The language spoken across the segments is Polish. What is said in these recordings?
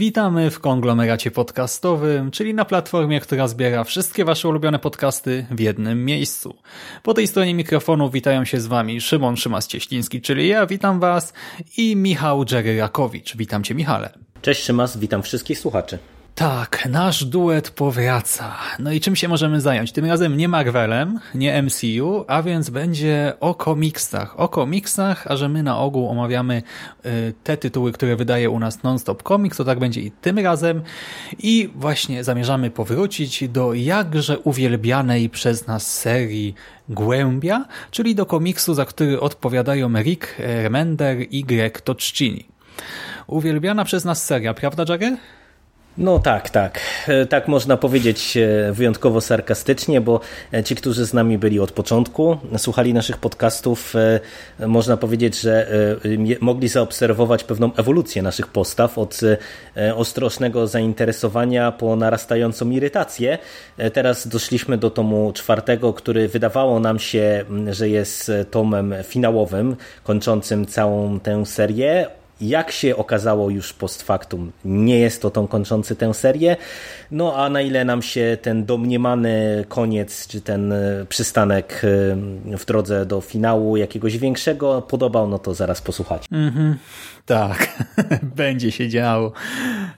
Witamy w konglomeracie podcastowym, czyli na platformie, która zbiera wszystkie Wasze ulubione podcasty w jednym miejscu. Po tej stronie mikrofonu witają się z Wami Szymon Szymas-Cieśliński, czyli ja, witam Was, i Michał Dżery-Rakowicz. Witam Cię, Michale. Cześć Szymas, witam wszystkich słuchaczy. Tak, nasz duet powraca. No i czym się możemy zająć? Tym razem nie Marvelem, nie MCU, a więc będzie o komiksach. O komiksach, a że my na ogół omawiamy y, te tytuły, które wydaje u nas Non-Stop Comics, to tak będzie i tym razem. I właśnie zamierzamy powrócić do jakże uwielbianej przez nas serii Głębia, czyli do komiksu, za który odpowiadają Rick Remender i Greg Toczcini. Uwielbiana przez nas seria, prawda Jagger? No tak, tak. E, tak można powiedzieć e, wyjątkowo sarkastycznie, bo e, ci, którzy z nami byli od początku, słuchali naszych podcastów, można powiedzieć, że mogli zaobserwować pewną ewolucję naszych postaw od ostrożnego zainteresowania po narastającą irytację. Teraz doszliśmy do tomu czwartego, który wydawało nam się, że jest tomem finałowym, kończącym całą tę serię jak się okazało już post factum, nie jest to tą kończący tę serię. No a na ile nam się ten domniemany koniec, czy ten e, przystanek e, w drodze do finału jakiegoś większego podobał, no to zaraz posłuchać. Mhm, tak, będzie się działo.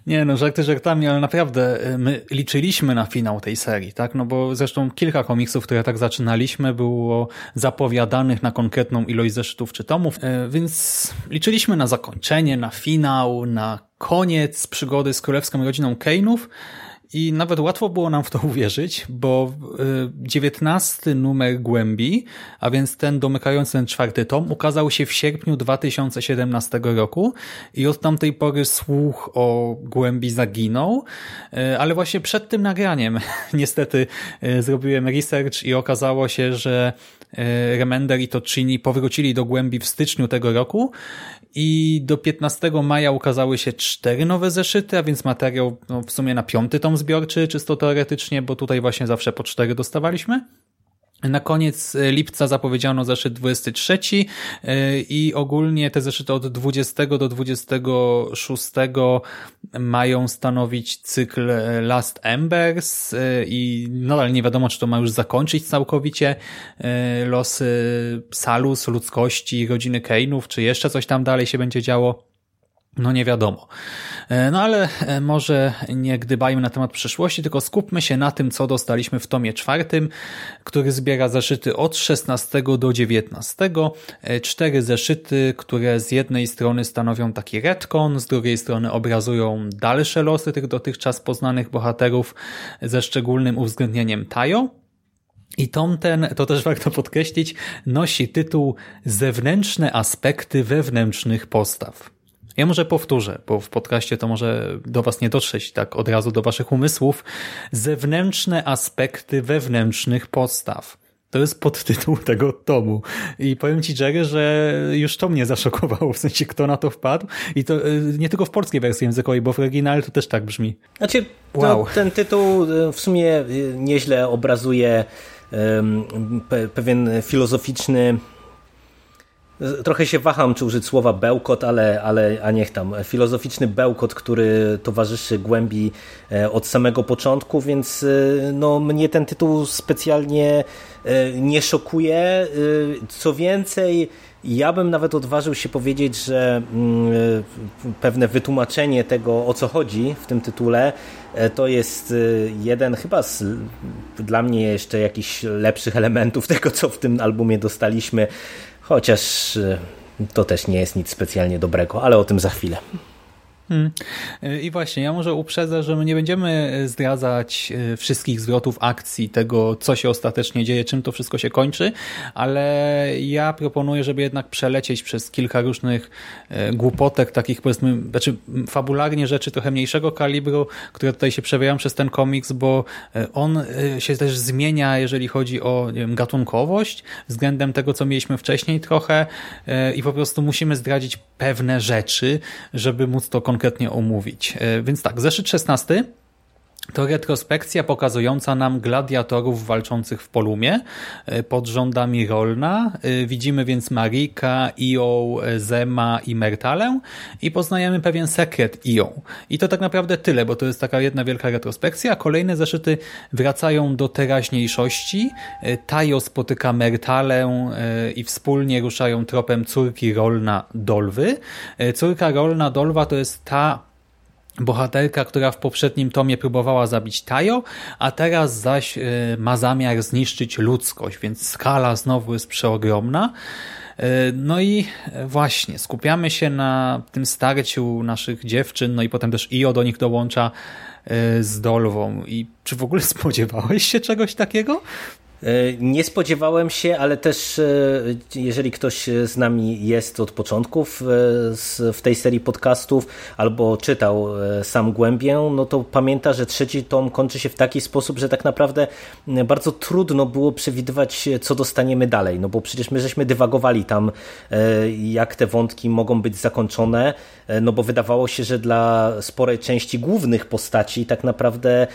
Nie no, żarty żartami, ale naprawdę e, my liczyliśmy na finał tej serii, tak? No bo zresztą kilka komiksów, które tak zaczynaliśmy, było zapowiadanych na konkretną ilość zeszytów czy tomów, więc liczyliśmy na zakończenie, na finał, na koniec przygody z królewską rodziną Kane'ów, i nawet łatwo było nam w to uwierzyć, bo y, dziewiętnasty numer Głębi, a więc ten domykający ten czwarty tom, ukazał się w sierpniu 2017 roku i od tamtej pory słuch o Głębi zaginął, y, ale właśnie przed tym nagraniem niestety y, zrobiłem research i okazało się, że Remender i Tocini powrócili do Głębi w styczniu tego roku i do 15 maja ukazały się cztery nowe zeszyty, a więc materiał no, w sumie na piąty tom zbiorczy, czysto teoretycznie, bo tutaj właśnie zawsze po cztery dostawaliśmy. Na koniec e, lipca zapowiedziano zeszyt 23 e, i ogólnie te zeszyty od 20 do 26 mają stanowić cykl e, Last Embers i nadal nie wiadomo, czy to ma już zakończyć całkowicie losy Salus, ludzkości, rodziny Kane'ów, czy jeszcze coś tam dalej się będzie działo. No nie wiadomo. E, no ale e, może nie gdybajmy na temat przyszłości, tylko skupmy się na tym, co dostaliśmy w tomie czwartym, który zbiera zeszyty od 16 do 19. E, cztery zeszyty, które z jednej strony stanowią taki retcon, z drugiej strony obrazują dalsze losy tych dotychczas poznanych bohaterów ze szczególnym uwzględnieniem Tajo, i tom ten, to też warto podkreślić, nosi tytuł Zewnętrzne aspekty wewnętrznych postaw. Ja może powtórzę, bo w podcaście to może do Was nie dotrzeć tak od razu do Waszych umysłów. Zewnętrzne aspekty wewnętrznych postaw. To jest podtytuł tego tomu. I powiem Ci, Jerry, że już to mnie zaszokowało, w sensie kto na to wpadł. I to y, nie tylko w polskiej wersji językowej, bo w oryginale to też tak brzmi. Znaczy, wow. ten tytuł y, w sumie y, nieźle obrazuje pewien filozoficzny Trochę się waham, czy użyć słowa bełkot, ale, ale a niech tam. Filozoficzny bełkot, który towarzyszy głębi e, od samego początku, więc e, no, mnie ten tytuł specjalnie e, nie szokuje. Co więcej, ja bym nawet odważył się powiedzieć, że mm, pewne wytłumaczenie tego, o co chodzi w tym tytule, to jest jeden chyba z dla mnie jeszcze jakichś lepszych elementów tego, co w tym albumie dostaliśmy. Chociaż y, to też nie jest nic specjalnie dobrego, ale o tym za chwilę. Hmm. I właśnie, ja może uprzedzę, że my nie będziemy zdradzać e, wszystkich zwrotów akcji, tego co się ostatecznie dzieje, czym to wszystko się kończy, ale ja proponuję, żeby jednak przelecieć przez kilka różnych e, głupotek, takich powiedzmy, znaczy fabularnie rzeczy trochę mniejszego kalibru, które tutaj się przewijają przez ten komiks, bo e, on się też zmienia, jeżeli chodzi o wiem, gatunkowość względem tego, co mieliśmy wcześniej trochę i po prostu musimy zdradzić pewne rzeczy, żeby móc to konkretnie omówić. E, więc tak, zeszyt 16 to retrospekcja pokazująca nam gladiatorów walczących w Polumie e, pod rządami Rolna. E, widzimy więc Marika, Io, Zema i Mertalę i poznajemy pewien sekret Io. I to tak naprawdę tyle, bo to jest taka jedna wielka retrospekcja. Kolejne zeszyty wracają do teraźniejszości. Tajo spotyka Mertalę i wspólnie ruszają tropem córki Rolna Dolwy. Córka Rolna Dolwa to jest ta bohaterka, która w poprzednim tomie próbowała zabić Tajo, a teraz zaś e, ma zamiar zniszczyć ludzkość, więc skala znowu jest przeogromna. E, no i właśnie, skupiamy się na tym starciu naszych dziewczyn, no i potem też Io do nich dołącza e, z Dolwą. I czy w ogóle spodziewałeś się czegoś takiego? E, nie spodziewałem się, ale też e, jeżeli ktoś z nami jest od początków e, w tej serii podcastów albo czytał sam głębię, no to pamięta, że trzeci tom kończy się w taki sposób, że tak naprawdę bardzo trudno było przewidywać, co dostaniemy dalej, no bo przecież my żeśmy dywagowali tam, jak te wątki mogą być zakończone, no bo wydawało się, że dla sporej części głównych postaci tak naprawdę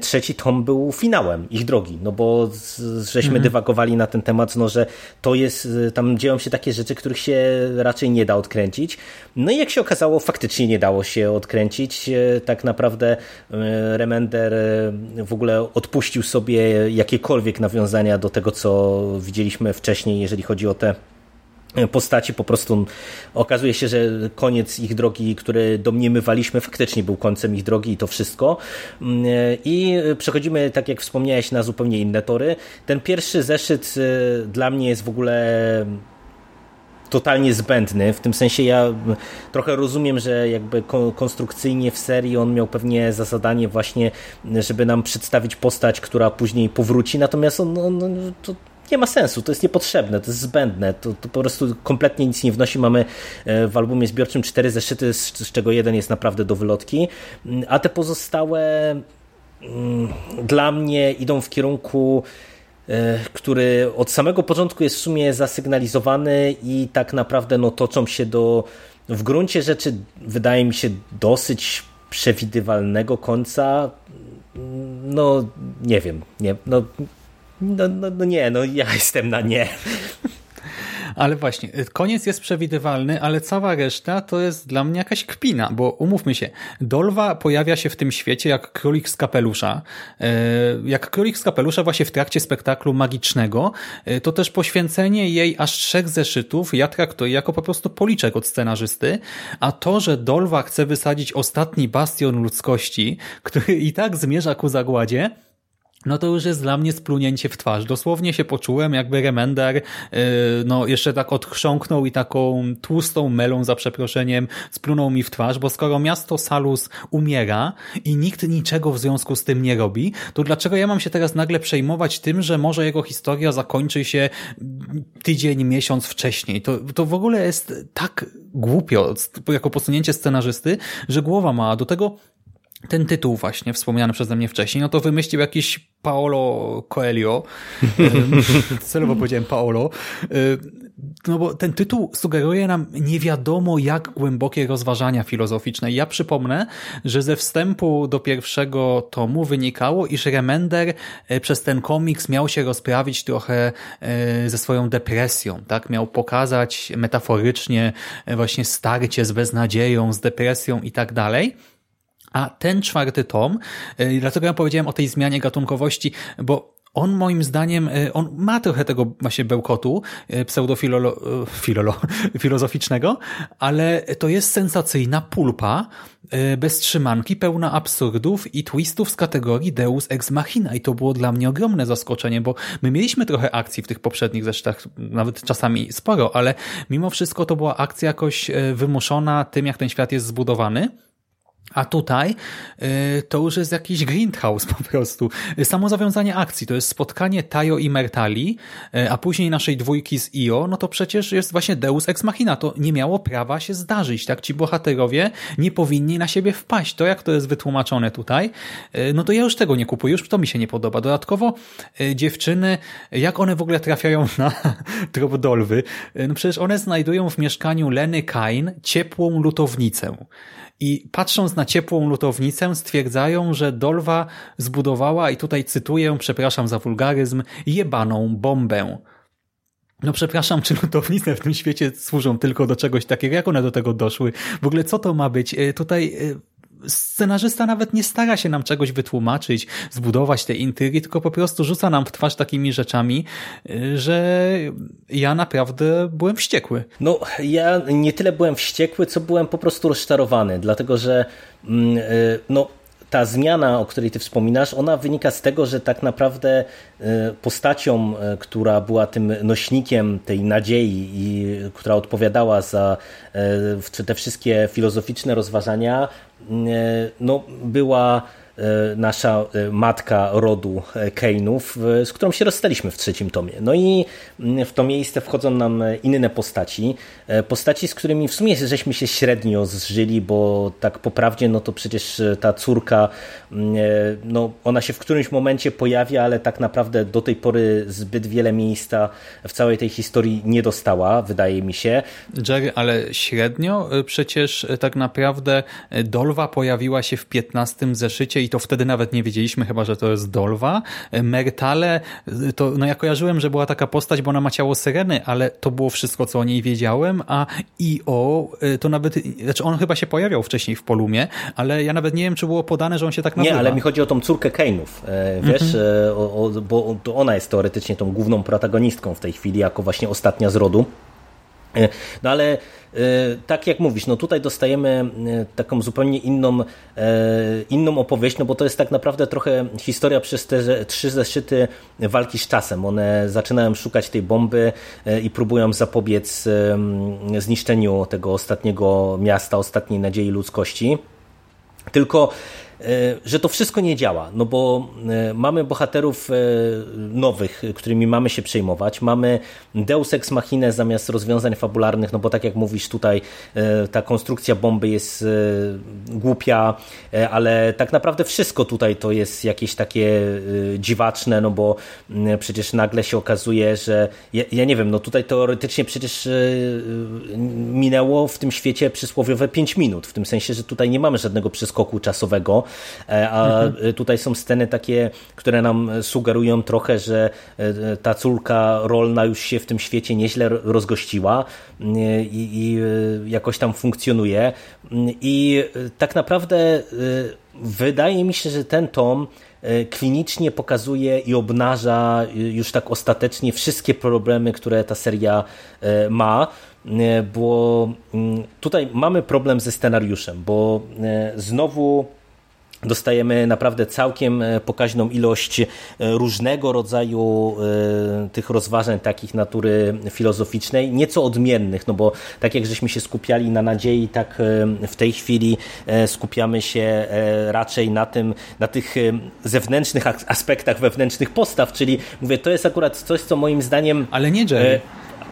trzeci tom był finałem ich drogi, no bo żeśmy mhm. dywagowali na ten temat, no, że to jest, y, tam dzieją się takie rzeczy, których się raczej nie da odkręcić. No i jak się okazało, faktycznie nie dało się odkręcić. Y, tak naprawdę y, Remender w ogóle odpuścił sobie jakiekolwiek nawiązania do tego, co widzieliśmy wcześniej, jeżeli chodzi o te postaci po prostu okazuje się, że koniec ich drogi, który domniemywaliśmy faktycznie był końcem ich drogi i to wszystko. Mm, i przechodzimy, tak jak wspomniałeś, na zupełnie inne tory. Ten pierwszy zeszyt y, dla mnie jest w ogóle totalnie zbędny, w tym sensie ja trochę rozumiem, że jakby konstrukcyjnie w serii on miał pewnie za zadanie właśnie, żeby nam przedstawić postać, która później powróci, natomiast on, on to nie ma sensu, to jest niepotrzebne, to jest zbędne, to, to po prostu kompletnie nic nie wnosi. Mamy e, w albumie zbiorczym cztery zeszyty, z, czego jeden jest naprawdę do wylotki, mm, a te pozostałe mm, dla mnie idą w kierunku e, który od samego początku jest w sumie zasygnalizowany i tak naprawdę no, toczą się do w gruncie rzeczy wydaje mi się dosyć przewidywalnego końca. No nie wiem, nie, no no, no, no nie, no ja jestem na nie. Ale właśnie, koniec jest przewidywalny, ale cała reszta to jest dla mnie jakaś kpina, bo umówmy się, Dolwa pojawia się w tym świecie jak królik z kapelusza. E, jak królik z kapelusza właśnie w trakcie spektaklu magicznego, e, to też poświęcenie jej aż trzech zeszytów ja traktuję jako po prostu policzek od scenarzysty, a to, że Dolwa chce wysadzić ostatni bastion ludzkości, który i tak zmierza ku zagładzie, no to już jest dla mnie splunięcie w twarz. Dosłownie się poczułem, jakby Remender yy, no jeszcze tak odchrząknął i taką tłustą melą, za przeproszeniem, splunął mi w twarz, bo skoro miasto Salus umiera i nikt niczego w związku z tym nie robi, to dlaczego ja mam się teraz nagle przejmować tym, że może jego historia zakończy się tydzień, miesiąc wcześniej? To, to w ogóle jest tak głupio, jako posunięcie scenarzysty, że głowa ma. Do tego ten tytuł właśnie wspomniany przeze mnie wcześniej, no to wymyślił jakiś Paolo Coelho, celowo powiedziałem Paolo, no bo ten tytuł sugeruje nam nie wiadomo jak głębokie rozważania filozoficzne. Ja przypomnę, że ze wstępu do pierwszego tomu wynikało, iż Remender e, przez ten komiks miał się rozprawić trochę e, ze swoją depresją, tak? Miał pokazać metaforycznie właśnie starcie z beznadzieją, z depresją i tak dalej. A ten czwarty tom, y, dlatego ja powiedziałem o tej zmianie gatunkowości, bo on moim zdaniem, on ma trochę tego właśnie bełkotu pseudofilozoficznego, ale to jest sensacyjna pulpa, bez trzymanki, pełna absurdów i twistów z kategorii Deus Ex Machina. I to było dla mnie ogromne zaskoczenie, bo my mieliśmy trochę akcji w tych poprzednich zesztach, nawet czasami sporo, ale mimo wszystko to była akcja jakoś wymuszona tym, jak ten świat jest zbudowany a tutaj y, to już jest jakiś greenhouse po prostu. Samo zawiązanie akcji to jest spotkanie Tayo i Mertali, y, a później naszej dwójki z Io, no to przecież jest właśnie Deus Ex Machina. To nie miało prawa się zdarzyć, tak? Ci bohaterowie nie powinni na siebie wpaść. To jak to jest wytłumaczone tutaj, y, no to ja już tego nie kupuję, już to mi się nie podoba. Dodatkowo dziewczyny, jak one w ogóle trafiają na trop dolwy? No przecież one znajdują w mieszkaniu Leny Kain ciepłą lutownicę. I patrząc na ciepłą lutownicę stwierdzają, że Dolwa zbudowała, i tutaj cytuję, przepraszam za wulgaryzm, jebaną bombę. No przepraszam, czy lutownice w tym świecie służą tylko do czegoś takiego? Jak one do tego doszły? W ogóle co to ma być? E, tutaj e, scenarzysta nawet nie stara się nam czegoś wytłumaczyć, zbudować te intrygi, tylko po prostu rzuca nam w twarz takimi rzeczami, y, że ja naprawdę byłem wściekły. No, ja nie tyle byłem wściekły, co byłem po prostu rozczarowany, dlatego że mm, y, no ta zmiana, o której ty wspominasz, ona wynika z tego, że tak naprawdę y, postacią, która była tym nośnikiem tej nadziei i która odpowiadała za te wszystkie filozoficzne rozważania, no, była E, nasza e, matka rodu e, Kane'ów, z którą się rozstaliśmy w trzecim tomie. No i mm, w to miejsce wchodzą nam inne postaci, postaci, z którymi w sumie żeśmy się średnio zżyli, bo tak poprawnie, no to przecież ta córka, mm, no ona się w którymś momencie pojawia, ale tak naprawdę do tej pory zbyt wiele miejsca w całej tej historii nie dostała, wydaje mi się. Jerry, ale średnio? Przecież tak naprawdę Dolwa pojawiła się w 15 zeszycie i to wtedy nawet nie wiedzieliśmy chyba, że to jest Dolwa. Mertale, to no ja kojarzyłem, że była taka postać, bo ona ma ciało Syreny, ale to było wszystko, co o niej wiedziałem, a IO y, to nawet, znaczy on chyba się pojawiał wcześniej w Polumie, ale ja nawet nie wiem, czy było podane, że on się tak nazywa. Nie, ale mi chodzi o tą córkę Kane'ów, e, wiesz, mhm. E, o, o, bo ona jest teoretycznie tą główną protagonistką w tej chwili, jako właśnie ostatnia z rodu. E, no ale e, tak jak mówisz, no tutaj dostajemy e, taką zupełnie inną, inną opowieść, no bo to jest tak naprawdę trochę historia przez te trzy zeszyty walki z czasem. One zaczynają szukać tej bomby i próbują zapobiec zniszczeniu tego ostatniego miasta, ostatniej nadziei ludzkości. Tylko że to wszystko nie działa, no bo e, mamy bohaterów e, nowych, którymi mamy się przejmować, mamy Deus Ex Machinę zamiast rozwiązań fabularnych, no bo tak jak mówisz tutaj, ta konstrukcja bomby jest głupia, ale tak naprawdę wszystko tutaj to jest jakieś takie dziwaczne, no bo przecież nagle się okazuje, że ja, ja nie wiem, no tutaj teoretycznie przecież minęło w tym świecie przysłowiowe 5 minut, w tym sensie, że tutaj nie mamy żadnego przeskoku czasowego, E, a mhm. tutaj są sceny takie, które nam sugerują trochę, że e, ta córka rolna już się w tym świecie nieźle rozgościła e, i, i jakoś tam funkcjonuje. I tak naprawdę wydaje mi się, że ten tom klinicznie pokazuje i obnaża już tak ostatecznie wszystkie problemy, które ta seria ma, bo mm, tutaj mamy problem ze scenariuszem, bo znowu dostajemy naprawdę całkiem e, pokaźną ilość e, różnego rodzaju e, tych rozważań takich natury filozoficznej, nieco odmiennych, no bo tak jak żeśmy się skupiali na nadziei, tak w tej chwili skupiamy się raczej na tym, na tych zewnętrznych aspektach wewnętrznych postaw, czyli mówię, to jest akurat coś, co moim zdaniem... Ale nie Jerry.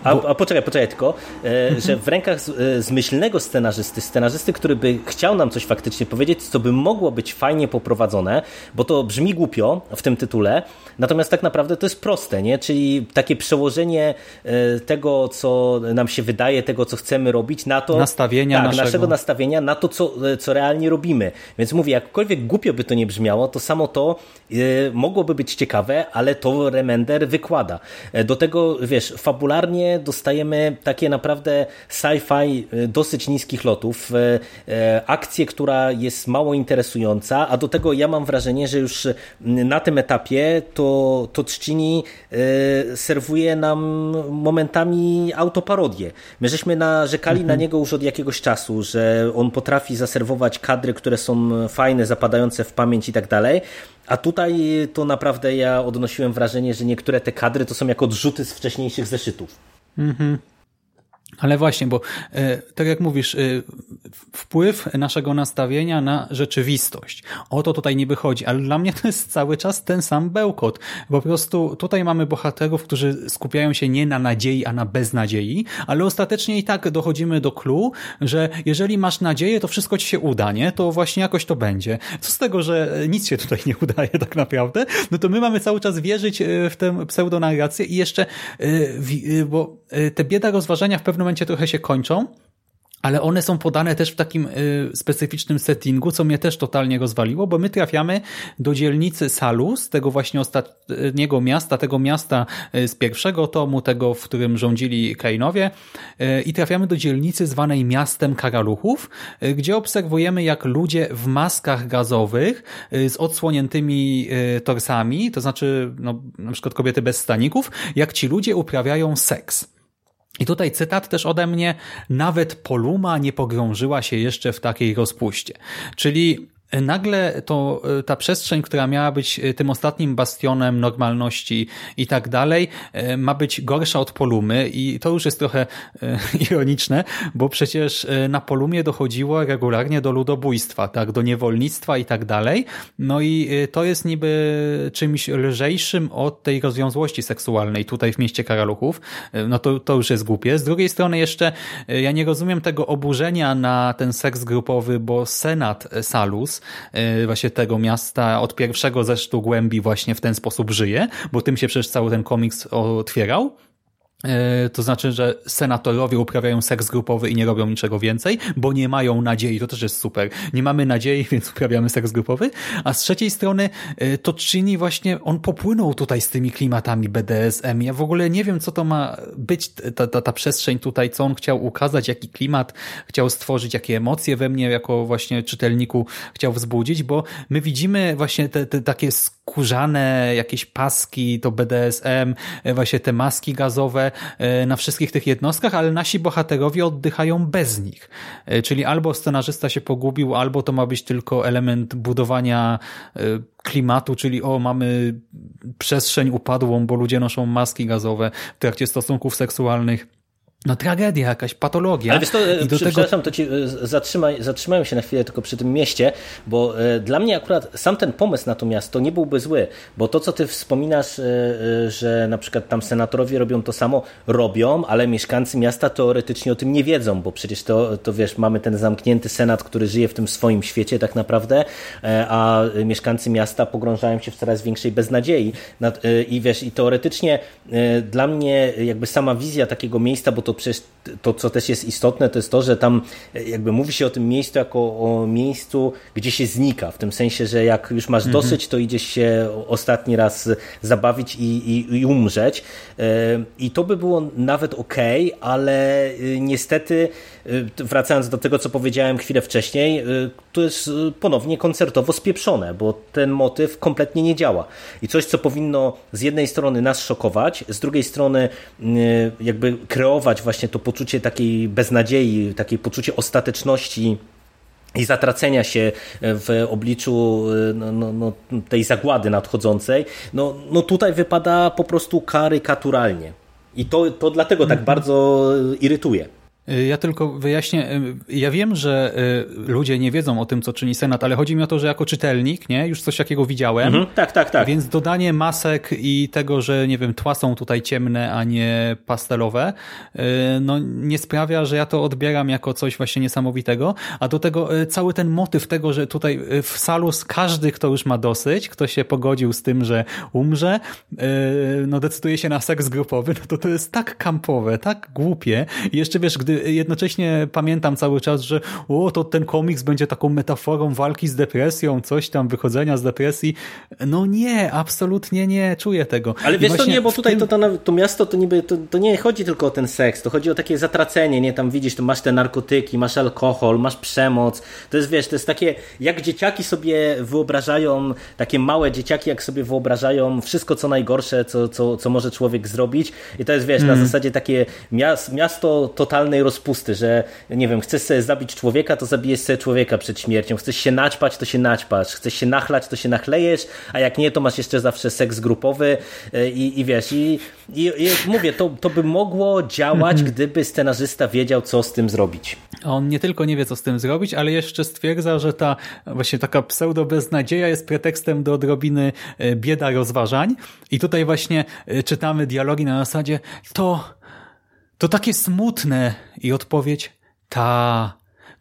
A, a poczekaj, poczekaj tylko, e, że w rękach e, zmyślnego scenarzysty, scenarzysty, który by chciał nam coś faktycznie powiedzieć, co by mogło być fajnie poprowadzone, bo to brzmi głupio w tym tytule, natomiast tak naprawdę to jest proste, nie? czyli takie przełożenie e, tego, co nam się wydaje, tego, co chcemy robić, na to... Nastawienia tak, naszego. naszego nastawienia, na to, co, co realnie robimy. Więc mówię, jakkolwiek głupio by to nie brzmiało, to samo to mogłoby być ciekawe, ale to Remender wykłada. Do tego, wiesz, fabularnie dostajemy takie naprawdę sci-fi dosyć niskich lotów, akcję, która jest mało interesująca, a do tego ja mam wrażenie, że już na tym etapie to, to Trzcini serwuje nam momentami autoparodię. My żeśmy narzekali mhm. na niego już od jakiegoś czasu, że on potrafi zaserwować kadry, które są fajne, zapadające w pamięć i tak dalej, a tutaj to naprawdę ja odnosiłem wrażenie, że niektóre te kadry to są jak odrzuty z wcześniejszych zeszytów. Mhm. Ale właśnie, bo e, tak jak mówisz, e, wpływ naszego nastawienia na rzeczywistość. O to tutaj nie wychodzi, ale dla mnie to jest cały czas ten sam bełkot. Po prostu tutaj mamy bohaterów, którzy skupiają się nie na nadziei, a na beznadziei, ale ostatecznie i tak dochodzimy do clue, że jeżeli masz nadzieję, to wszystko ci się uda, nie? To właśnie jakoś to będzie. Co z tego, że nic się tutaj nie udaje tak naprawdę? No to my mamy cały czas wierzyć e, w tę pseudonarrację i jeszcze, bo te bieda rozważania w pewnym momencie trochę się kończą, ale one są podane też w takim y, specyficznym settingu, co mnie też totalnie rozwaliło, bo my trafiamy do dzielnicy Salus, tego właśnie ostatniego miasta, tego miasta y, z pierwszego tomu, tego, w którym rządzili Kainowie y, i trafiamy do dzielnicy zwanej miastem karaluchów, gdzie obserwujemy jak ludzie w maskach gazowych z odsłoniętymi torsami, to znaczy no, na przykład kobiety bez staników, jak ci ludzie uprawiają seks. I tutaj cytat też ode mnie, nawet Poluma nie pogrążyła się jeszcze w takiej rozpuście. Czyli nagle to e, ta przestrzeń, która miała być e, tym ostatnim bastionem normalności i tak dalej, e, ma być gorsza od Polumy i to już jest trochę ironiczne, bo przecież na Polumie dochodziło regularnie do ludobójstwa, tak, do niewolnictwa i tak dalej. No i to jest niby czymś lżejszym od tej rozwiązłości seksualnej tutaj w mieście Karaluchów. No to, to już jest głupie. Z drugiej strony jeszcze ja nie rozumiem tego oburzenia na ten seks grupowy, bo Senat Salus właśnie tego miasta od pierwszego zesztu głębi właśnie w ten sposób żyje, bo tym się przecież cały ten komiks otwierał. E, to znaczy, że senatorowie uprawiają seks grupowy i nie robią niczego więcej, bo nie mają nadziei. To też jest super. Nie mamy nadziei, więc uprawiamy seks grupowy. A z trzeciej strony e, to czyni właśnie, on popłynął tutaj z tymi klimatami BDSM. Ja w ogóle nie wiem, co to ma być ta, ta, ta przestrzeń tutaj, co on chciał ukazać, jaki klimat chciał stworzyć, jakie emocje we mnie jako właśnie czytelniku chciał wzbudzić, bo my widzimy właśnie te, te takie skórzane jakieś paski, to BDSM, e, właśnie te maski gazowe, E, na wszystkich tych jednostkach, ale nasi bohaterowie oddychają bez nich. E, czyli albo scenarzysta się pogubił, albo to ma być tylko element budowania klimatu, czyli o, mamy przestrzeń upadłą, bo ludzie noszą maski gazowe w trakcie stosunków seksualnych no tragedia, jakaś patologia. Ale wiesz to, I do przepraszam, tego... to ci e, zatrzymaj, zatrzymają się na chwilę tylko przy tym mieście, bo e, dla mnie akurat sam ten pomysł na to miasto nie byłby zły, bo to, co ty wspominasz, e, że na przykład tam senatorowie robią to samo, robią, ale mieszkańcy miasta teoretycznie o tym nie wiedzą, bo przecież to, to wiesz, mamy ten zamknięty senat, który żyje w tym swoim świecie tak naprawdę, a mieszkańcy miasta pogrążają się w coraz większej beznadziei. I wiesz, i teoretycznie dla mnie jakby sama wizja takiego miejsca, bo to to przecież to, co też jest istotne, to jest to, że tam e, jakby mówi się o tym miejscu jako o miejscu, gdzie się znika, w tym sensie, że jak już masz mhm. dosyć, to idziesz się ostatni raz zabawić i, i, i umrzeć. E, I to by było nawet ok, ale e, niestety wracając do tego, co powiedziałem chwilę wcześniej, to jest ponownie koncertowo spieprzone, bo ten motyw kompletnie nie działa. I coś, co powinno z jednej strony nas szokować, z drugiej strony jakby kreować właśnie to poczucie takiej beznadziei, takiej poczucie ostateczności i zatracenia się w obliczu no, no, no, tej zagłady nadchodzącej, no, no tutaj wypada po prostu karykaturalnie. I to, to dlatego tak mhm. bardzo irytuje. Y, ja tylko wyjaśnię, y, ja wiem, że y, ludzie nie wiedzą o tym, co czyni Senat, ale chodzi mi o to, że jako czytelnik, nie, już coś takiego widziałem. Mhm, tak, tak, tak. Więc dodanie masek i tego, że nie wiem, tła są tutaj ciemne, a nie pastelowe, no nie sprawia, że ja to odbieram jako coś właśnie niesamowitego, a do tego cały ten motyw tego, że tutaj w Salus każdy, kto już ma dosyć, kto się pogodził z tym, że umrze, no decyduje się na seks grupowy, no to to jest tak kampowe, tak głupie i jeszcze wiesz, gdy gdy jednocześnie pamiętam cały czas, że o, to ten komiks będzie taką metaforą walki z depresją, coś tam, wychodzenia z depresji. No nie, absolutnie nie czuję tego. Ale wiesz, to nie, bo tutaj tym... to, to, to, miasto to niby, to, to nie chodzi tylko o ten seks, to chodzi o takie zatracenie, nie? Tam widzisz, to masz te narkotyki, masz alkohol, masz przemoc. To jest, wiesz, to jest takie, jak dzieciaki sobie wyobrażają, takie małe dzieciaki, jak sobie wyobrażają wszystko, co najgorsze, co, co, co może człowiek zrobić. I to jest, wiesz, mm. na zasadzie takie miasto totalnej rozpusty, że nie wiem, chcesz sobie zabić człowieka, to zabijesz sobie człowieka przed śmiercią. Chcesz się naćpać, to się naćpasz. Chcesz się nachlać, to się nachlejesz, a jak nie, to masz jeszcze zawsze seks grupowy e, i, i wiesz, i, i, i mówię, to, to by mogło działać, -hmm. gdyby scenarzysta wiedział, co z tym zrobić. On nie tylko nie wie, co z tym zrobić, ale jeszcze stwierdza, że ta właśnie taka pseudo beznadzieja jest pretekstem do odrobiny e, bieda rozważań. I tutaj właśnie e, czytamy dialogi na zasadzie to, to takie smutne i odpowiedź ta,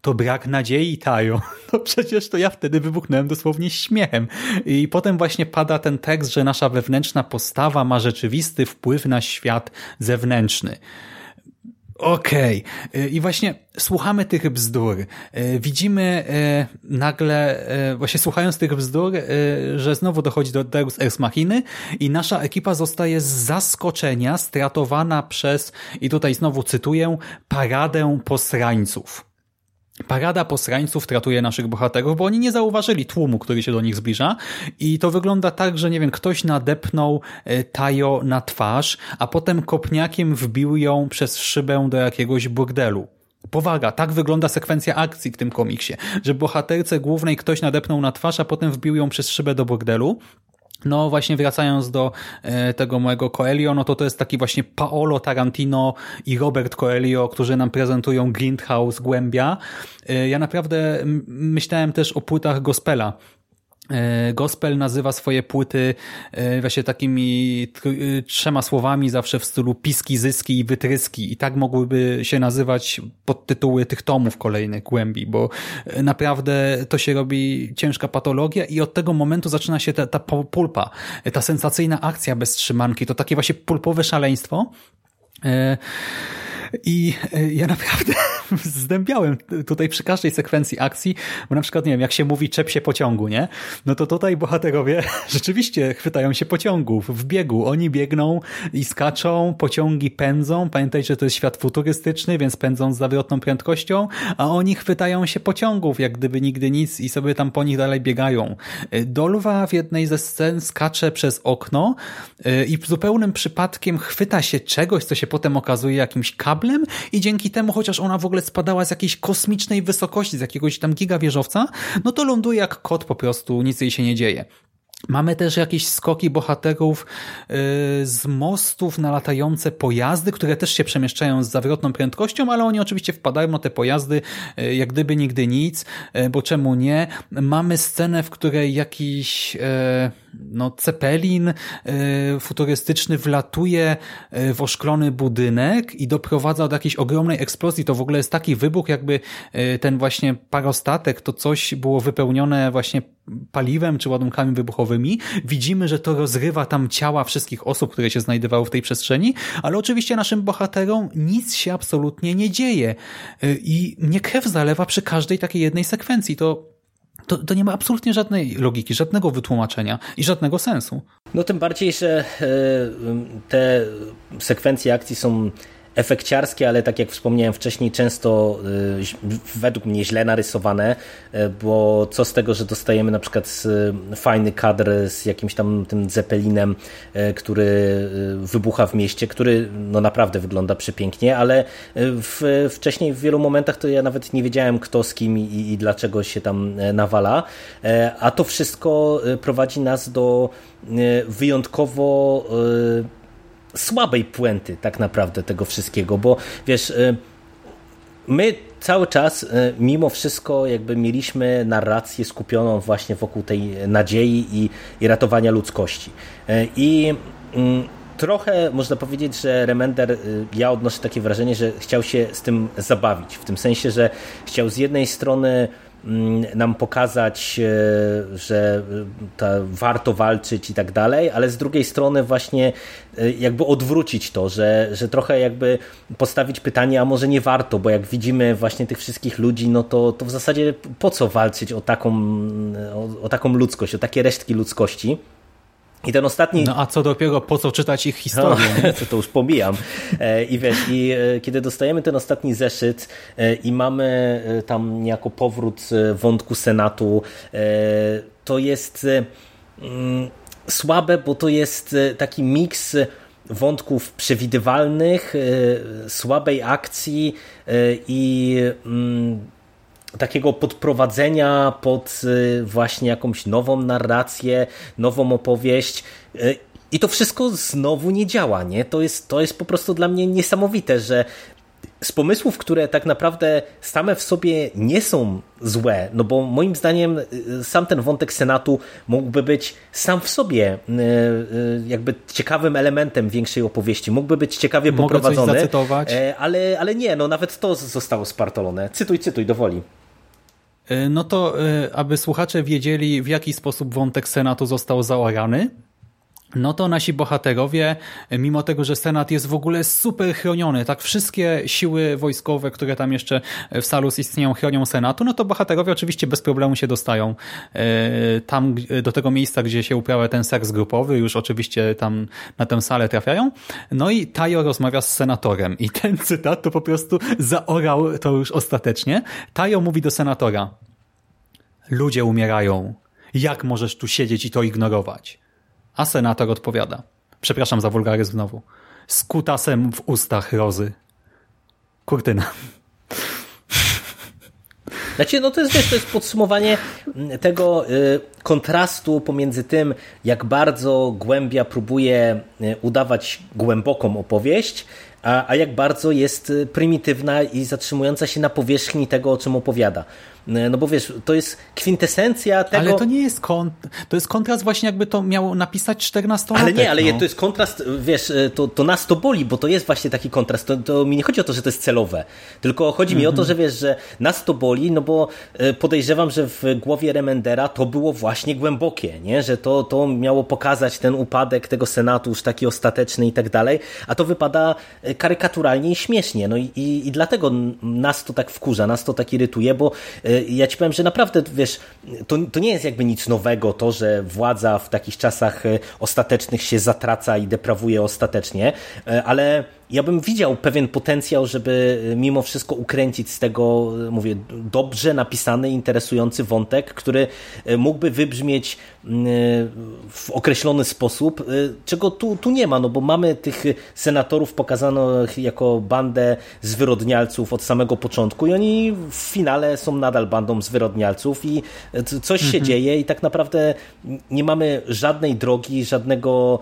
to brak nadziei, Tajo. No przecież to ja wtedy wybuchnąłem dosłownie śmiechem. I potem właśnie pada ten tekst, że nasza wewnętrzna postawa ma rzeczywisty wpływ na świat zewnętrzny. Okej. Okay. I właśnie słuchamy tych bzdur. Widzimy e, nagle, e, właśnie słuchając tych bzdur, że znowu dochodzi do Deus Ex Machiny i nasza ekipa zostaje z zaskoczenia stratowana przez, i tutaj znowu cytuję, paradę posrańców. Parada posrańców tratuje naszych bohaterów, bo oni nie zauważyli tłumu, który się do nich zbliża i to wygląda tak, że nie wiem, ktoś nadepnął e, Tajo na twarz, a potem kopniakiem wbił ją przez szybę do jakiegoś burdelu. Powaga, tak wygląda sekwencja akcji w tym komiksie, że bohaterce głównej ktoś nadepnął na twarz, a potem wbił ją przez szybę do bordelu. No właśnie wracając do e, tego mojego Coelho, no to to jest taki właśnie Paolo Tarantino i Robert Coelho, którzy nam prezentują Grindhouse, Głębia. E, ja naprawdę myślałem też o płytach Gospela, gospel nazywa swoje płyty e, właśnie takimi e, trzema słowami zawsze w stylu piski, zyski i wytryski. I tak mogłyby się nazywać podtytuły tych tomów kolejnych głębi, bo naprawdę to się robi ciężka patologia i od tego momentu zaczyna się ta, ta pulpa, ta sensacyjna akcja bez trzymanki, to takie właśnie pulpowe szaleństwo, i e, ja naprawdę zdębiałem tutaj przy każdej sekwencji akcji, bo na przykład, nie wiem, jak się mówi czep się pociągu, nie? No to tutaj bohaterowie rzeczywiście chwytają się pociągów w biegu. Oni biegną i skaczą, pociągi pędzą. Pamiętajcie, że to jest świat futurystyczny, więc pędzą z zawrotną prędkością, a oni chwytają się pociągów, jak gdyby nigdy nic i sobie tam po nich dalej biegają. E, Dolwa w jednej ze scen skacze przez okno e, i zupełnym przypadkiem chwyta się czegoś, co się potem okazuje jakimś kablem, kablem i dzięki temu, chociaż ona w ogóle spadała z jakiejś kosmicznej wysokości, z jakiegoś tam gigawieżowca, no to ląduje jak kot po prostu, nic jej się nie dzieje. Mamy też jakieś skoki bohaterów y, z mostów na latające pojazdy, które też się przemieszczają z zawrotną prędkością, ale oni oczywiście wpadają na te pojazdy y, jak gdyby nigdy nic, y, bo czemu nie? Mamy scenę, w której jakiś no, cepelin futurystyczny wlatuje w oszklony budynek i doprowadza do jakiejś ogromnej eksplozji. To w ogóle jest taki wybuch, jakby ten właśnie parostatek, to coś było wypełnione właśnie paliwem czy ładunkami wybuchowymi. Widzimy, że to rozrywa tam ciała wszystkich osób, które się znajdowały w tej przestrzeni, ale oczywiście naszym bohaterom nic się absolutnie nie dzieje. Y, I mnie krew zalewa przy każdej takiej jednej sekwencji. To to, to, nie ma absolutnie żadnej logiki, żadnego wytłumaczenia i żadnego sensu. No tym bardziej, że e, te sekwencje akcji są efekciarskie, ale tak jak wspomniałem wcześniej, często y, według mnie źle narysowane, y, bo co z tego, że dostajemy na przykład y, fajny kadr z jakimś tam tym Zeppelinem, który wybucha w mieście, który no naprawdę wygląda przepięknie, ale w, wcześniej w wielu momentach to ja nawet nie wiedziałem kto z kim i, i dlaczego się tam nawala, a to wszystko prowadzi nas do wyjątkowo słabej puenty tak naprawdę tego wszystkiego, bo wiesz, y, my cały czas y, mimo wszystko jakby mieliśmy narrację skupioną właśnie wokół tej nadziei i, i ratowania ludzkości. Y, I mm, trochę można powiedzieć, że Remender, ja odnoszę takie wrażenie, że chciał się z tym zabawić, w tym sensie, że chciał z jednej strony nam pokazać, e, że ta, warto walczyć i tak dalej, ale z drugiej strony właśnie jakby odwrócić to, że, że trochę jakby postawić pytanie, a może nie warto, bo jak widzimy właśnie tych wszystkich ludzi, no to, to w zasadzie po co walczyć o taką, o, o taką ludzkość, o takie resztki ludzkości. I ten ostatni. No a co dopiero, po co czytać ich historię? No, to, to już pomijam. E, I wiesz, i e, kiedy dostajemy ten ostatni zeszyt e, i mamy tam niejako powrót wątku Senatu, to jest mm, słabe, bo to jest taki miks wątków przewidywalnych, słabej akcji i mm, takiego podprowadzenia pod y, właśnie jakąś nową narrację, nową opowieść. Y, I to wszystko znowu nie działa, nie? To jest, to jest po prostu dla mnie niesamowite, że z pomysłów, które tak naprawdę same w sobie nie są złe, no bo moim zdaniem y, sam ten wątek Senatu mógłby być sam w sobie jakby ciekawym elementem większej opowieści, mógłby być ciekawie Mogę poprowadzony? E, ale, ale nie, no nawet to zostało spartolone. Cytuj, cytuj, dowoli. E, no to, e, aby słuchacze wiedzieli, w jaki sposób wątek Senatu został zaorany, no to nasi bohaterowie, mimo tego, że Senat jest w ogóle super chroniony, tak wszystkie siły wojskowe, które tam jeszcze w Salus istnieją, chronią Senatu, no to bohaterowie oczywiście bez problemu się dostają e, tam do tego miejsca, gdzie się uprawia ten seks grupowy, już oczywiście tam na tę salę trafiają. No i Tajo rozmawia z senatorem i ten cytat to po prostu zaorał to już ostatecznie. Tajo mówi do senatora Ludzie umierają. Jak możesz tu siedzieć i to ignorować? A senator odpowiada. Przepraszam za wulgaryzm znowu. Z kutasem w ustach rozy. Kurtyna. Znaczy, no to jest, wiesz, to jest podsumowanie tego y, kontrastu pomiędzy tym, jak bardzo głębia próbuje y, udawać głęboką opowieść, a, a jak bardzo jest y, prymitywna i zatrzymująca się na powierzchni tego, o czym opowiada. No bo wiesz, to jest kwintesencja tego... Ale to nie jest kont... to jest kontrast właśnie jakby to miało napisać 14 Ale nie, ale no. to jest kontrast, wiesz, e, to, to nas to boli, bo to jest właśnie taki kontrast. To, to mi nie chodzi o to, że to jest celowe, tylko chodzi mi o to, mhm. że wiesz, że nas to boli, no bo podejrzewam, że w głowie Remendera to było właśnie głębokie, nie? że to, to miało pokazać ten upadek tego Senatu już taki ostateczny i tak dalej, a to wypada karykaturalnie i śmiesznie. No i, i, i dlatego nas to tak wkurza, nas to tak irytuje, bo E, ja ci powiem, że naprawdę, wiesz, to, to nie jest jakby nic nowego to, że władza w takich czasach e, ostatecznych się zatraca i deprawuje ostatecznie, e, ale ja bym widział pewien potencjał, żeby mimo wszystko ukręcić z tego, mówię, dobrze napisany, interesujący wątek, który mógłby wybrzmieć w określony sposób, czego tu, tu nie ma, no bo mamy tych senatorów pokazanych jako bandę zwyrodnialców od samego początku i oni w finale są nadal bandą zwyrodnialców i coś mhm. się dzieje i tak naprawdę nie mamy żadnej drogi, żadnego,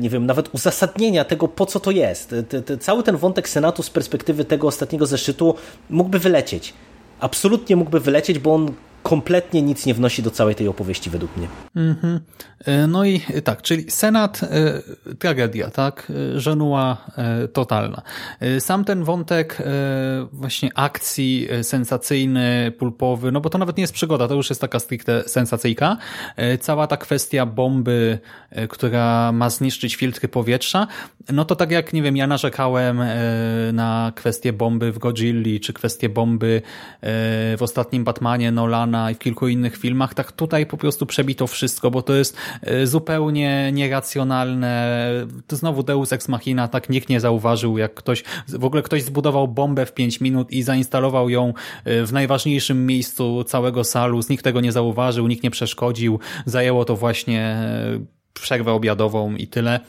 nie wiem, nawet uzasadnienia tego, po co to jest cały ten wątek Senatu z perspektywy tego ostatniego zeszytu mógłby wylecieć. Absolutnie mógłby wylecieć, bo on kompletnie nic nie wnosi do całej tej opowieści według mnie. Mm -hmm. No i tak, czyli Senat, e, tragedia, tak? Żenuła e, totalna. Sam ten wątek właśnie akcji sensacyjny, pulpowy, no bo to nawet nie jest przygoda, to już jest taka stricte sensacyjka. Cała ta kwestia bomby, która ma zniszczyć filtry powietrza, no to tak jak, nie wiem, ja narzekałem na kwestię bomby w Godzilli, czy kwestię bomby w ostatnim Batmanie Nolan i w kilku innych filmach, tak tutaj po prostu przebito wszystko, bo to jest e, zupełnie nieracjonalne. To znowu Deus Ex Machina, tak nikt nie zauważył, jak ktoś, w ogóle ktoś zbudował bombę w 5 minut i zainstalował ją e, w najważniejszym miejscu całego salu, nikt tego nie zauważył, nikt nie przeszkodził, zajęło to właśnie e, przerwę obiadową i tyle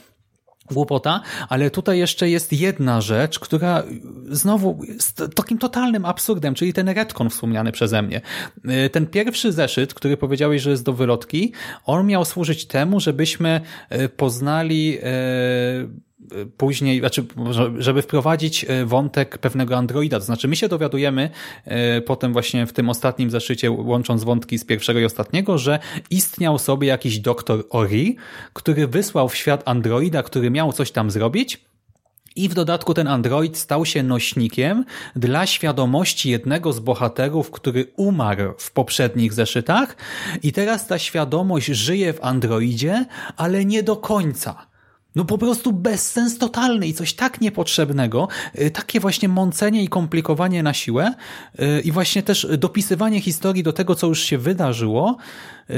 głupota, ale tutaj jeszcze jest jedna rzecz, która znowu jest takim totalnym absurdem, czyli ten retcon wspomniany przeze mnie. Y, ten pierwszy zeszyt, który powiedziałeś, że jest do wylotki, on miał służyć temu, żebyśmy y, poznali y, później, znaczy, żeby wprowadzić e, wątek pewnego androida. To znaczy, my się dowiadujemy e, potem właśnie w tym ostatnim zaszycie, łącząc wątki z pierwszego i ostatniego, że istniał sobie jakiś doktor Ori, który wysłał w świat androida, który miał coś tam zrobić I w dodatku ten android stał się nośnikiem dla świadomości jednego z bohaterów, który umarł w poprzednich zeszytach i teraz ta świadomość żyje w androidzie, ale nie do końca. No po prostu bezsens totalny i coś tak niepotrzebnego, y, takie właśnie mącenie i komplikowanie na siłę y, i właśnie też dopisywanie historii do tego, co już się wydarzyło,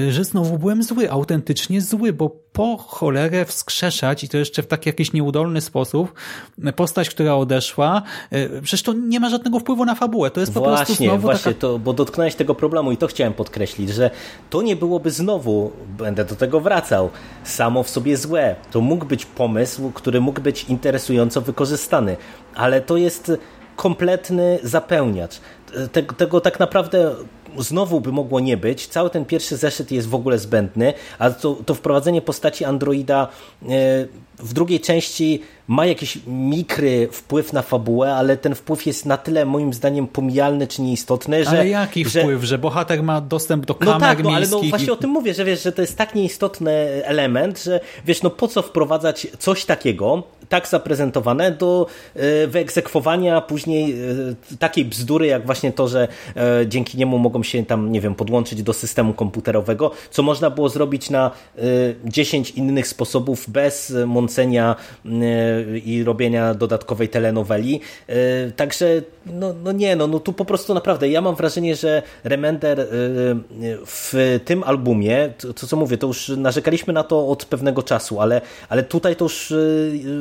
że znowu byłem zły, autentycznie zły, bo po cholerę wskrzeszać i to jeszcze w taki jakiś nieudolny sposób postać, która odeszła, przecież to nie ma żadnego wpływu na fabułę, to jest po właśnie, prostu znowu Właśnie, taka... to, bo dotknąłeś tego problemu i to chciałem podkreślić, że to nie byłoby znowu, będę do tego wracał, samo w sobie złe. To mógł być pomysł, który mógł być interesująco wykorzystany, ale to jest kompletny zapełniacz. Tego, tego tak naprawdę znowu by mogło nie być. Cały ten pierwszy zeszyt jest w ogóle zbędny, a to, to wprowadzenie postaci Androida e, w drugiej części ma jakiś mikry wpływ na fabułę, ale ten wpływ jest na tyle moim zdaniem pomijalny czy nieistotny, że... Ale jaki że... wpływ? Że bohater ma dostęp do kamer No tak, no, ale no, właśnie o tym mówię, że wiesz, że to jest tak nieistotny element, że wiesz, no po co wprowadzać coś takiego, tak zaprezentowane do e, wyegzekwowania później e, takiej bzdury, jak właśnie to, że e, dzięki niemu mogą się tam, nie wiem, podłączyć do systemu komputerowego, co można było zrobić na 10 innych sposobów bez mącenia i robienia dodatkowej telenoweli. Także, no, no nie, no, no tu po prostu naprawdę, ja mam wrażenie, że Remender w tym albumie, to co mówię, to już narzekaliśmy na to od pewnego czasu, ale, ale tutaj to już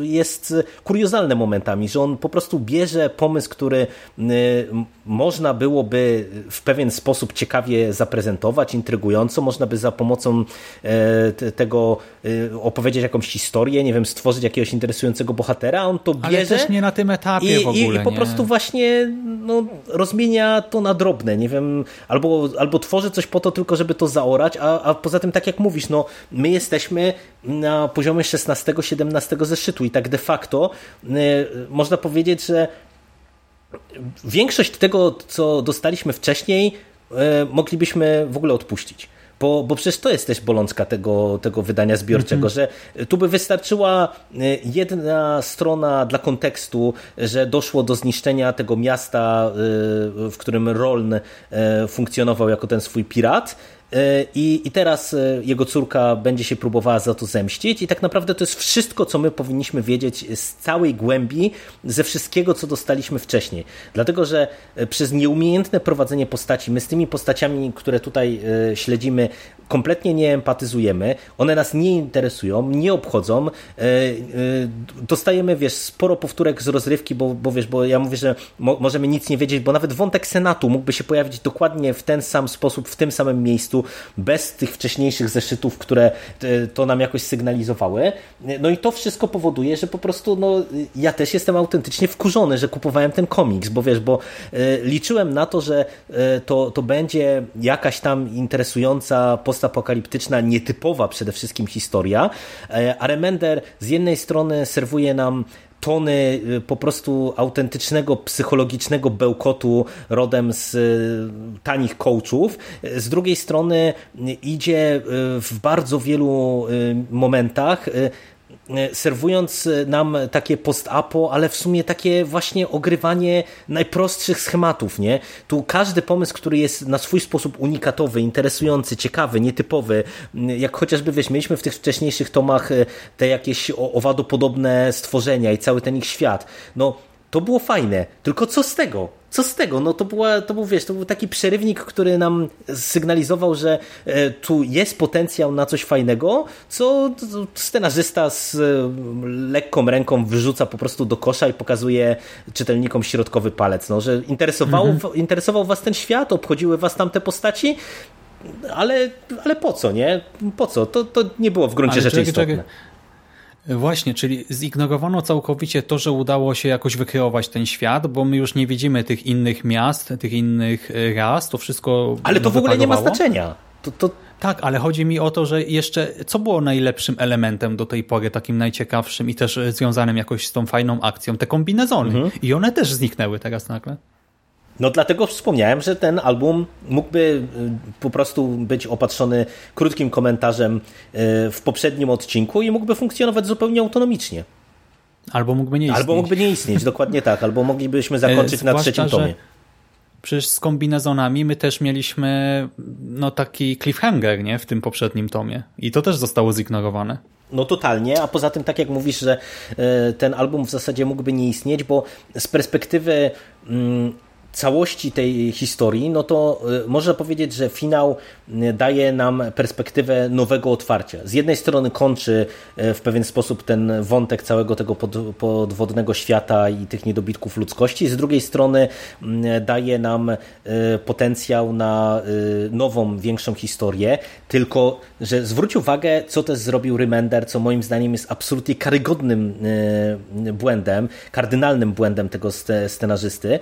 jest kuriozalne momentami, że on po prostu bierze pomysł, który można byłoby w pewien sposób ciekawie zaprezentować, intrygująco, można by za pomocą tego opowiedzieć jakąś historię, nie wiem, stworzyć jakiegoś interesującego bohatera, on to bierze. Ale też nie na tym etapie i, w ogóle. I, i po nie? prostu właśnie no, rozmienia to na drobne, nie wiem, albo, albo tworzy coś po to tylko, żeby to zaorać, a, a poza tym, tak jak mówisz, no, my jesteśmy na poziomie 16-17 zeszytu i tak de facto y, można powiedzieć, że większość tego, co dostaliśmy wcześniej, y, moglibyśmy w ogóle odpuścić. Bo, bo przecież to jest też bolączka tego, tego wydania zbiorczego, że tu by wystarczyła jedna strona dla kontekstu, że doszło do zniszczenia tego miasta, w którym Roln funkcjonował jako ten swój pirat, i, I teraz jego córka będzie się próbowała za to zemścić, i tak naprawdę to jest wszystko, co my powinniśmy wiedzieć z całej głębi, ze wszystkiego, co dostaliśmy wcześniej. Dlatego, że przez nieumiejętne prowadzenie postaci, my z tymi postaciami, które tutaj śledzimy, kompletnie nie empatyzujemy, one nas nie interesują, nie obchodzą. Dostajemy, wiesz, sporo powtórek z rozrywki, bo, bo wiesz, bo ja mówię, że mo możemy nic nie wiedzieć, bo nawet wątek Senatu mógłby się pojawić dokładnie w ten sam sposób, w tym samym miejscu, bez tych wcześniejszych zeszytów, które to nam jakoś sygnalizowały. No i to wszystko powoduje, że po prostu no, ja też jestem autentycznie wkurzony, że kupowałem ten komiks, bo wiesz, bo liczyłem na to, że to, to będzie jakaś tam interesująca postapokaliptyczna, nietypowa przede wszystkim historia, a Remender z jednej strony serwuje nam tony po prostu autentycznego, psychologicznego bełkotu rodem z tanich coachów. Z drugiej strony idzie w bardzo wielu momentach serwując nam takie post-apo, ale w sumie takie właśnie ogrywanie najprostszych schematów, nie? Tu każdy pomysł, który jest na swój sposób unikatowy, interesujący, ciekawy, nietypowy, jak chociażby, wiesz, mieliśmy w tych wcześniejszych tomach te jakieś owadopodobne stworzenia i cały ten ich świat, no to było fajne, tylko co z tego? Co z tego? No to, była, to był, wiesz, to był taki przerywnik, który nam sygnalizował, że e, tu jest potencjał na coś fajnego, co scenarzysta z e, lekką ręką wyrzuca po prostu do kosza i pokazuje czytelnikom środkowy palec, no, że interesował, mhm. interesował was ten świat, obchodziły was tamte postaci, ale, ale po co, nie? Po co? To, to nie było w gruncie ale rzeczy czekaj, istotne. Czekaj. Właśnie, czyli zignorowano całkowicie to, że udało się jakoś wykreować ten świat, bo my już nie widzimy tych innych miast, tych innych e, ras, to wszystko. Ale to w ogóle nie ma znaczenia. To, to... Tak, ale chodzi mi o to, że jeszcze co było najlepszym elementem do tej pory, takim najciekawszym i też związanym jakoś z tą fajną akcją? Te kombinezony. Mhm. I one też zniknęły teraz nagle. No dlatego wspomniałem, że ten album mógłby y, po prostu być opatrzony krótkim komentarzem y, w poprzednim odcinku i mógłby funkcjonować zupełnie autonomicznie. Albo mógłby nie istnieć. Albo mógłby nie istnieć, dokładnie tak. Albo moglibyśmy zakończyć na trzecim tomie. Przecież z kombinezonami my też mieliśmy no taki cliffhanger nie? w tym poprzednim tomie. I to też zostało zignorowane. No totalnie, a poza tym tak jak mówisz, że e, ten album w zasadzie mógłby nie istnieć, bo z perspektywy mm, całości tej historii, no to y, można powiedzieć, że finał y, daje nam perspektywę nowego otwarcia. Z jednej strony kończy y, w pewien sposób ten wątek całego tego podwodnego świata i tych niedobitków ludzkości, z drugiej strony daje nam potencjał na nową, większą historię, tylko, że zwróć uwagę, co też zrobił Remender, co moim zdaniem jest absolutnie karygodnym błędem, kardynalnym błędem tego scenarzysty,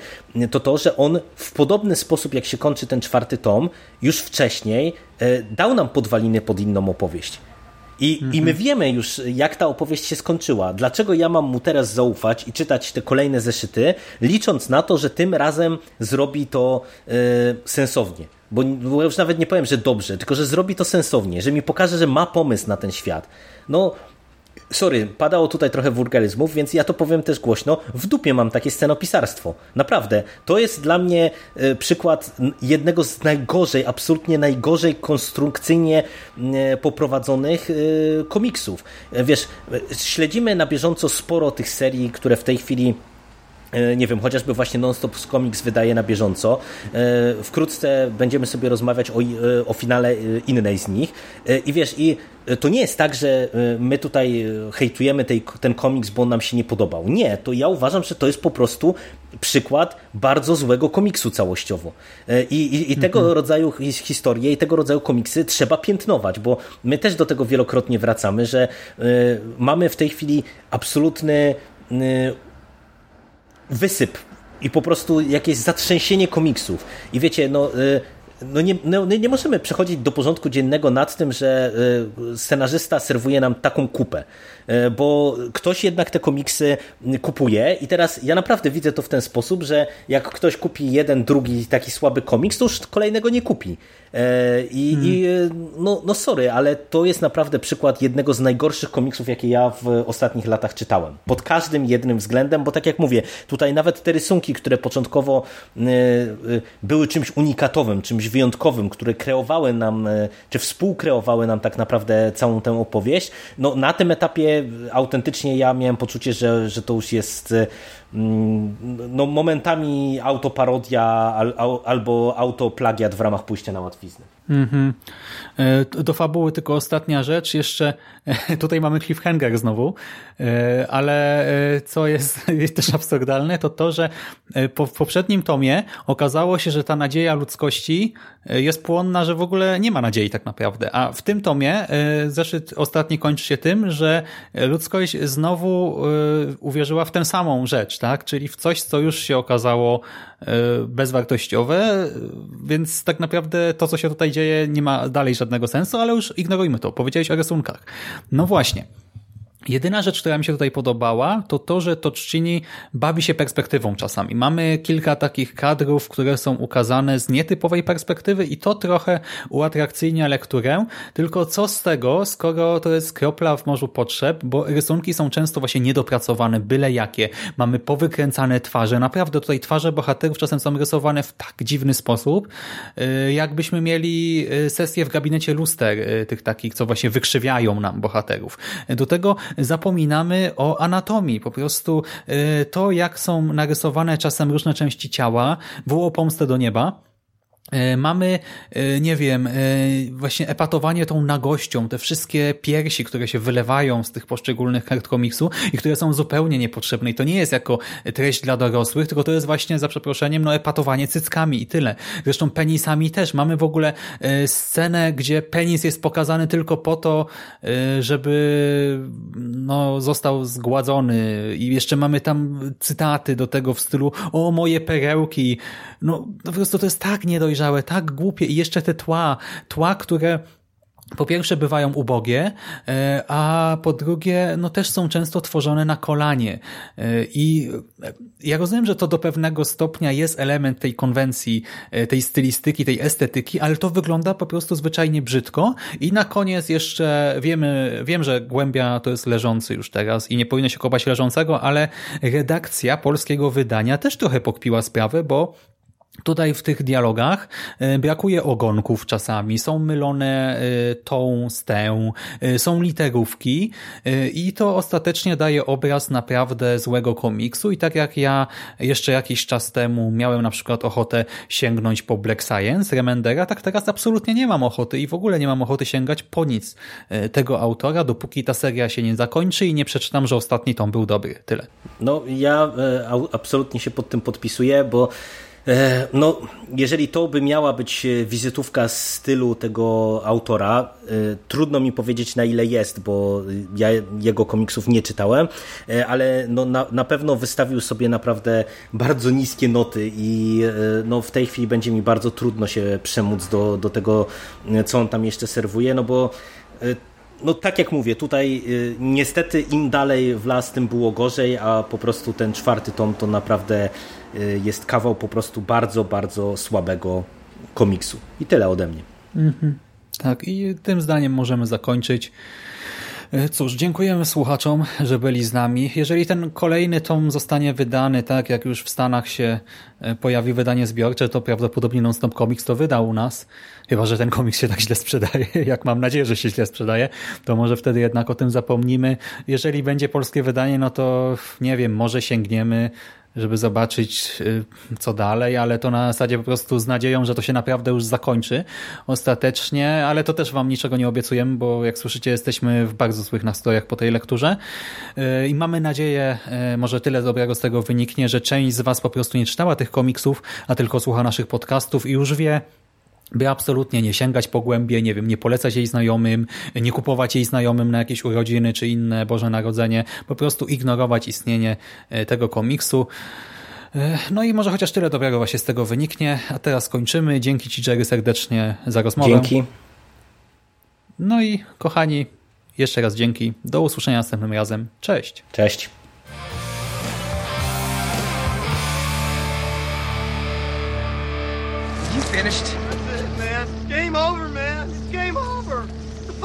to to, że on w podobny sposób, jak się kończy ten czwarty tom, już wcześniej e, dał nam podwaliny pod inną opowieść. I, mhm. I my wiemy już, jak ta opowieść się skończyła. Dlaczego ja mam mu teraz zaufać i czytać te kolejne zeszyty, licząc na to, że tym razem zrobi to yy, sensownie. Bo, bo już nawet nie powiem, że dobrze, tylko że zrobi to sensownie, że mi pokaże, że ma pomysł na ten świat. No, sorry, padało tutaj trochę wulgaryzmów, więc ja to powiem też głośno. W dupie mam takie scenopisarstwo. Naprawdę. To jest dla mnie e, przykład jednego z najgorzej, absolutnie najgorzej konstrukcyjnie e, poprowadzonych e, komiksów. Wiesz, śledzimy na bieżąco sporo tych serii, które w tej chwili nie wiem, chociażby właśnie Non-Stop Comics wydaje na bieżąco. Wkrótce będziemy sobie rozmawiać o, o finale innej z nich. I wiesz, i to nie jest tak, że e, my tutaj e, hejtujemy tej, ten komiks, bo on nam się nie podobał. Nie, to ja uważam, że to jest po prostu przykład bardzo złego komiksu całościowo. E, I, i, i tego mhm. rodzaju historie i tego rodzaju komiksy trzeba piętnować, bo my też do tego wielokrotnie wracamy, że mamy w tej chwili absolutny wysyp i po prostu jakieś zatrzęsienie komiksów. I wiecie, no... Y, no nie, no nie możemy przechodzić do porządku dziennego nad tym, że y, scenarzysta serwuje nam taką kupę. E, bo ktoś jednak te komiksy kupuje i teraz ja naprawdę widzę to w ten sposób, że jak ktoś kupi jeden, drugi taki słaby komiks, to już kolejnego nie kupi. E, I, hmm. i no, no sorry, ale to jest naprawdę przykład jednego z najgorszych komiksów, jakie ja w ostatnich latach czytałem. Pod każdym jednym względem, bo tak jak mówię, tutaj nawet te rysunki, które początkowo e, były czymś unikatowym, czymś wyjątkowym, które kreowały nam, czy współkreowały nam tak naprawdę całą tę opowieść, no na tym etapie autentycznie ja miałem poczucie, że, że to już jest mm, no, momentami autoparodia al, albo autoplagiat w ramach pójścia na łatwiznę. Mm -hmm. Do fabuły tylko ostatnia rzecz. Jeszcze tutaj mamy cliffhanger znowu, e, ale co jest, jest też absurdalne, to to, że po, w poprzednim tomie okazało się, że ta nadzieja ludzkości jest płonna, że w ogóle nie ma nadziei tak naprawdę. A w tym tomie zeszyt ostatni kończy się tym, że ludzkość znowu uwierzyła w tę samą rzecz, tak? czyli w coś, co już się okazało bezwartościowe, więc tak naprawdę to, co się tutaj dzieje, nie ma dalej żadnego sensu, ale już ignorujmy to. Powiedziałeś o rysunkach. No właśnie. Jedyna rzecz, która mi się tutaj podobała, to to, że Toczcini bawi się perspektywą czasami. Mamy kilka takich kadrów, które są ukazane z nietypowej perspektywy i to trochę uatrakcyjnia lekturę, tylko co z tego, skoro to jest kropla w morzu potrzeb, bo rysunki są często właśnie niedopracowane, byle jakie. Mamy powykręcane twarze, naprawdę tutaj twarze bohaterów czasem są rysowane w tak dziwny sposób, y, jakbyśmy mieli y, sesję w gabinecie luster, y, tych takich, co właśnie wykrzywiają nam bohaterów. Do tego zapominamy o anatomii. Po prostu y, to, jak są narysowane czasem różne części ciała, było pomstę do nieba. E, mamy, e, nie wiem, e, właśnie epatowanie tą nagością, te wszystkie piersi, które się wylewają z tych poszczególnych kart komiksu i które są zupełnie niepotrzebne. I to nie jest jako treść dla dorosłych, tylko to jest właśnie, za przeproszeniem, no epatowanie cyckami i tyle. Zresztą penisami też. Mamy w ogóle scenę, gdzie penis jest pokazany tylko po to, żeby no, został zgładzony i jeszcze mamy tam cytaty do tego w stylu o, moje perełki. No, po prostu to jest tak niedojrzałe tak głupie i jeszcze te tła, tła, które po pierwsze bywają ubogie, e, a po drugie no też są często tworzone na kolanie. E, I ja rozumiem, że to do pewnego stopnia jest element tej konwencji, e, tej stylistyki, tej estetyki, ale to wygląda po prostu zwyczajnie brzydko. I na koniec jeszcze wiemy, wiem, że Głębia to jest leżący już teraz i nie powinno się kopać leżącego, ale redakcja polskiego wydania też trochę pokpiła sprawę, bo Tutaj w tych dialogach e, brakuje ogonków czasami, są mylone e, tą z tę, e, są literówki i to ostatecznie daje obraz naprawdę złego komiksu i tak jak ja jeszcze jakiś czas temu miałem na przykład ochotę sięgnąć po Black Science Remendera, tak teraz absolutnie nie mam ochoty i w ogóle nie mam ochoty sięgać po nic tego autora, dopóki ta seria się nie zakończy i nie przeczytam, że ostatni tom był dobry. Tyle. No ja absolutnie się pod tym podpisuję, bo no, jeżeli to by miała być e, wizytówka z stylu tego autora, e, trudno mi powiedzieć na ile jest, bo ja jego komiksów nie czytałem, ale no na, na pewno wystawił sobie naprawdę bardzo niskie noty i no w tej chwili będzie mi bardzo trudno się przemóc do, do tego, co on tam jeszcze serwuje, no bo no tak jak mówię, tutaj y, niestety im dalej w las, tym było gorzej, a po prostu ten czwarty tom to naprawdę jest kawał po prostu bardzo, bardzo słabego komiksu. I tyle ode mnie. Mhm. Tak, i tym zdaniem możemy zakończyć. E, cóż, dziękujemy słuchaczom, że byli z nami. Jeżeli ten kolejny tom zostanie wydany, tak jak już w Stanach się e, pojawi wydanie zbiorcze, to prawdopodobnie Non-Stop Comics to wyda u nas. Chyba, że ten komiks się tak źle sprzedaje, jak mam nadzieję, że się źle sprzedaje, to może wtedy jednak o tym zapomnimy. Jeżeli będzie polskie wydanie, no to nie wiem, może sięgniemy żeby zobaczyć y, co dalej, ale to na zasadzie po prostu z nadzieją, że to się naprawdę już zakończy ostatecznie, ale to też wam niczego nie obiecujemy, bo jak słyszycie jesteśmy w bardzo złych nastrojach po tej lekturze. Y, i mamy nadzieję, y, może tyle dobrego z tego wyniknie, że część z was po prostu nie czytała tych komiksów, a tylko słucha naszych podcastów i już wie, by absolutnie nie sięgać po głębie, nie wiem, nie polecać jej znajomym, nie kupować jej znajomym na jakieś urodziny czy inne Boże Narodzenie, po prostu ignorować istnienie e, tego komiksu. E, no i może chociaż tyle dobrego właśnie z tego wyniknie, a teraz kończymy. Dzięki Ci Jerry serdecznie za rozmowę. Dzięki. No i kochani, jeszcze raz dzięki. Do usłyszenia następnym razem. Cześć. Cześć. You finished?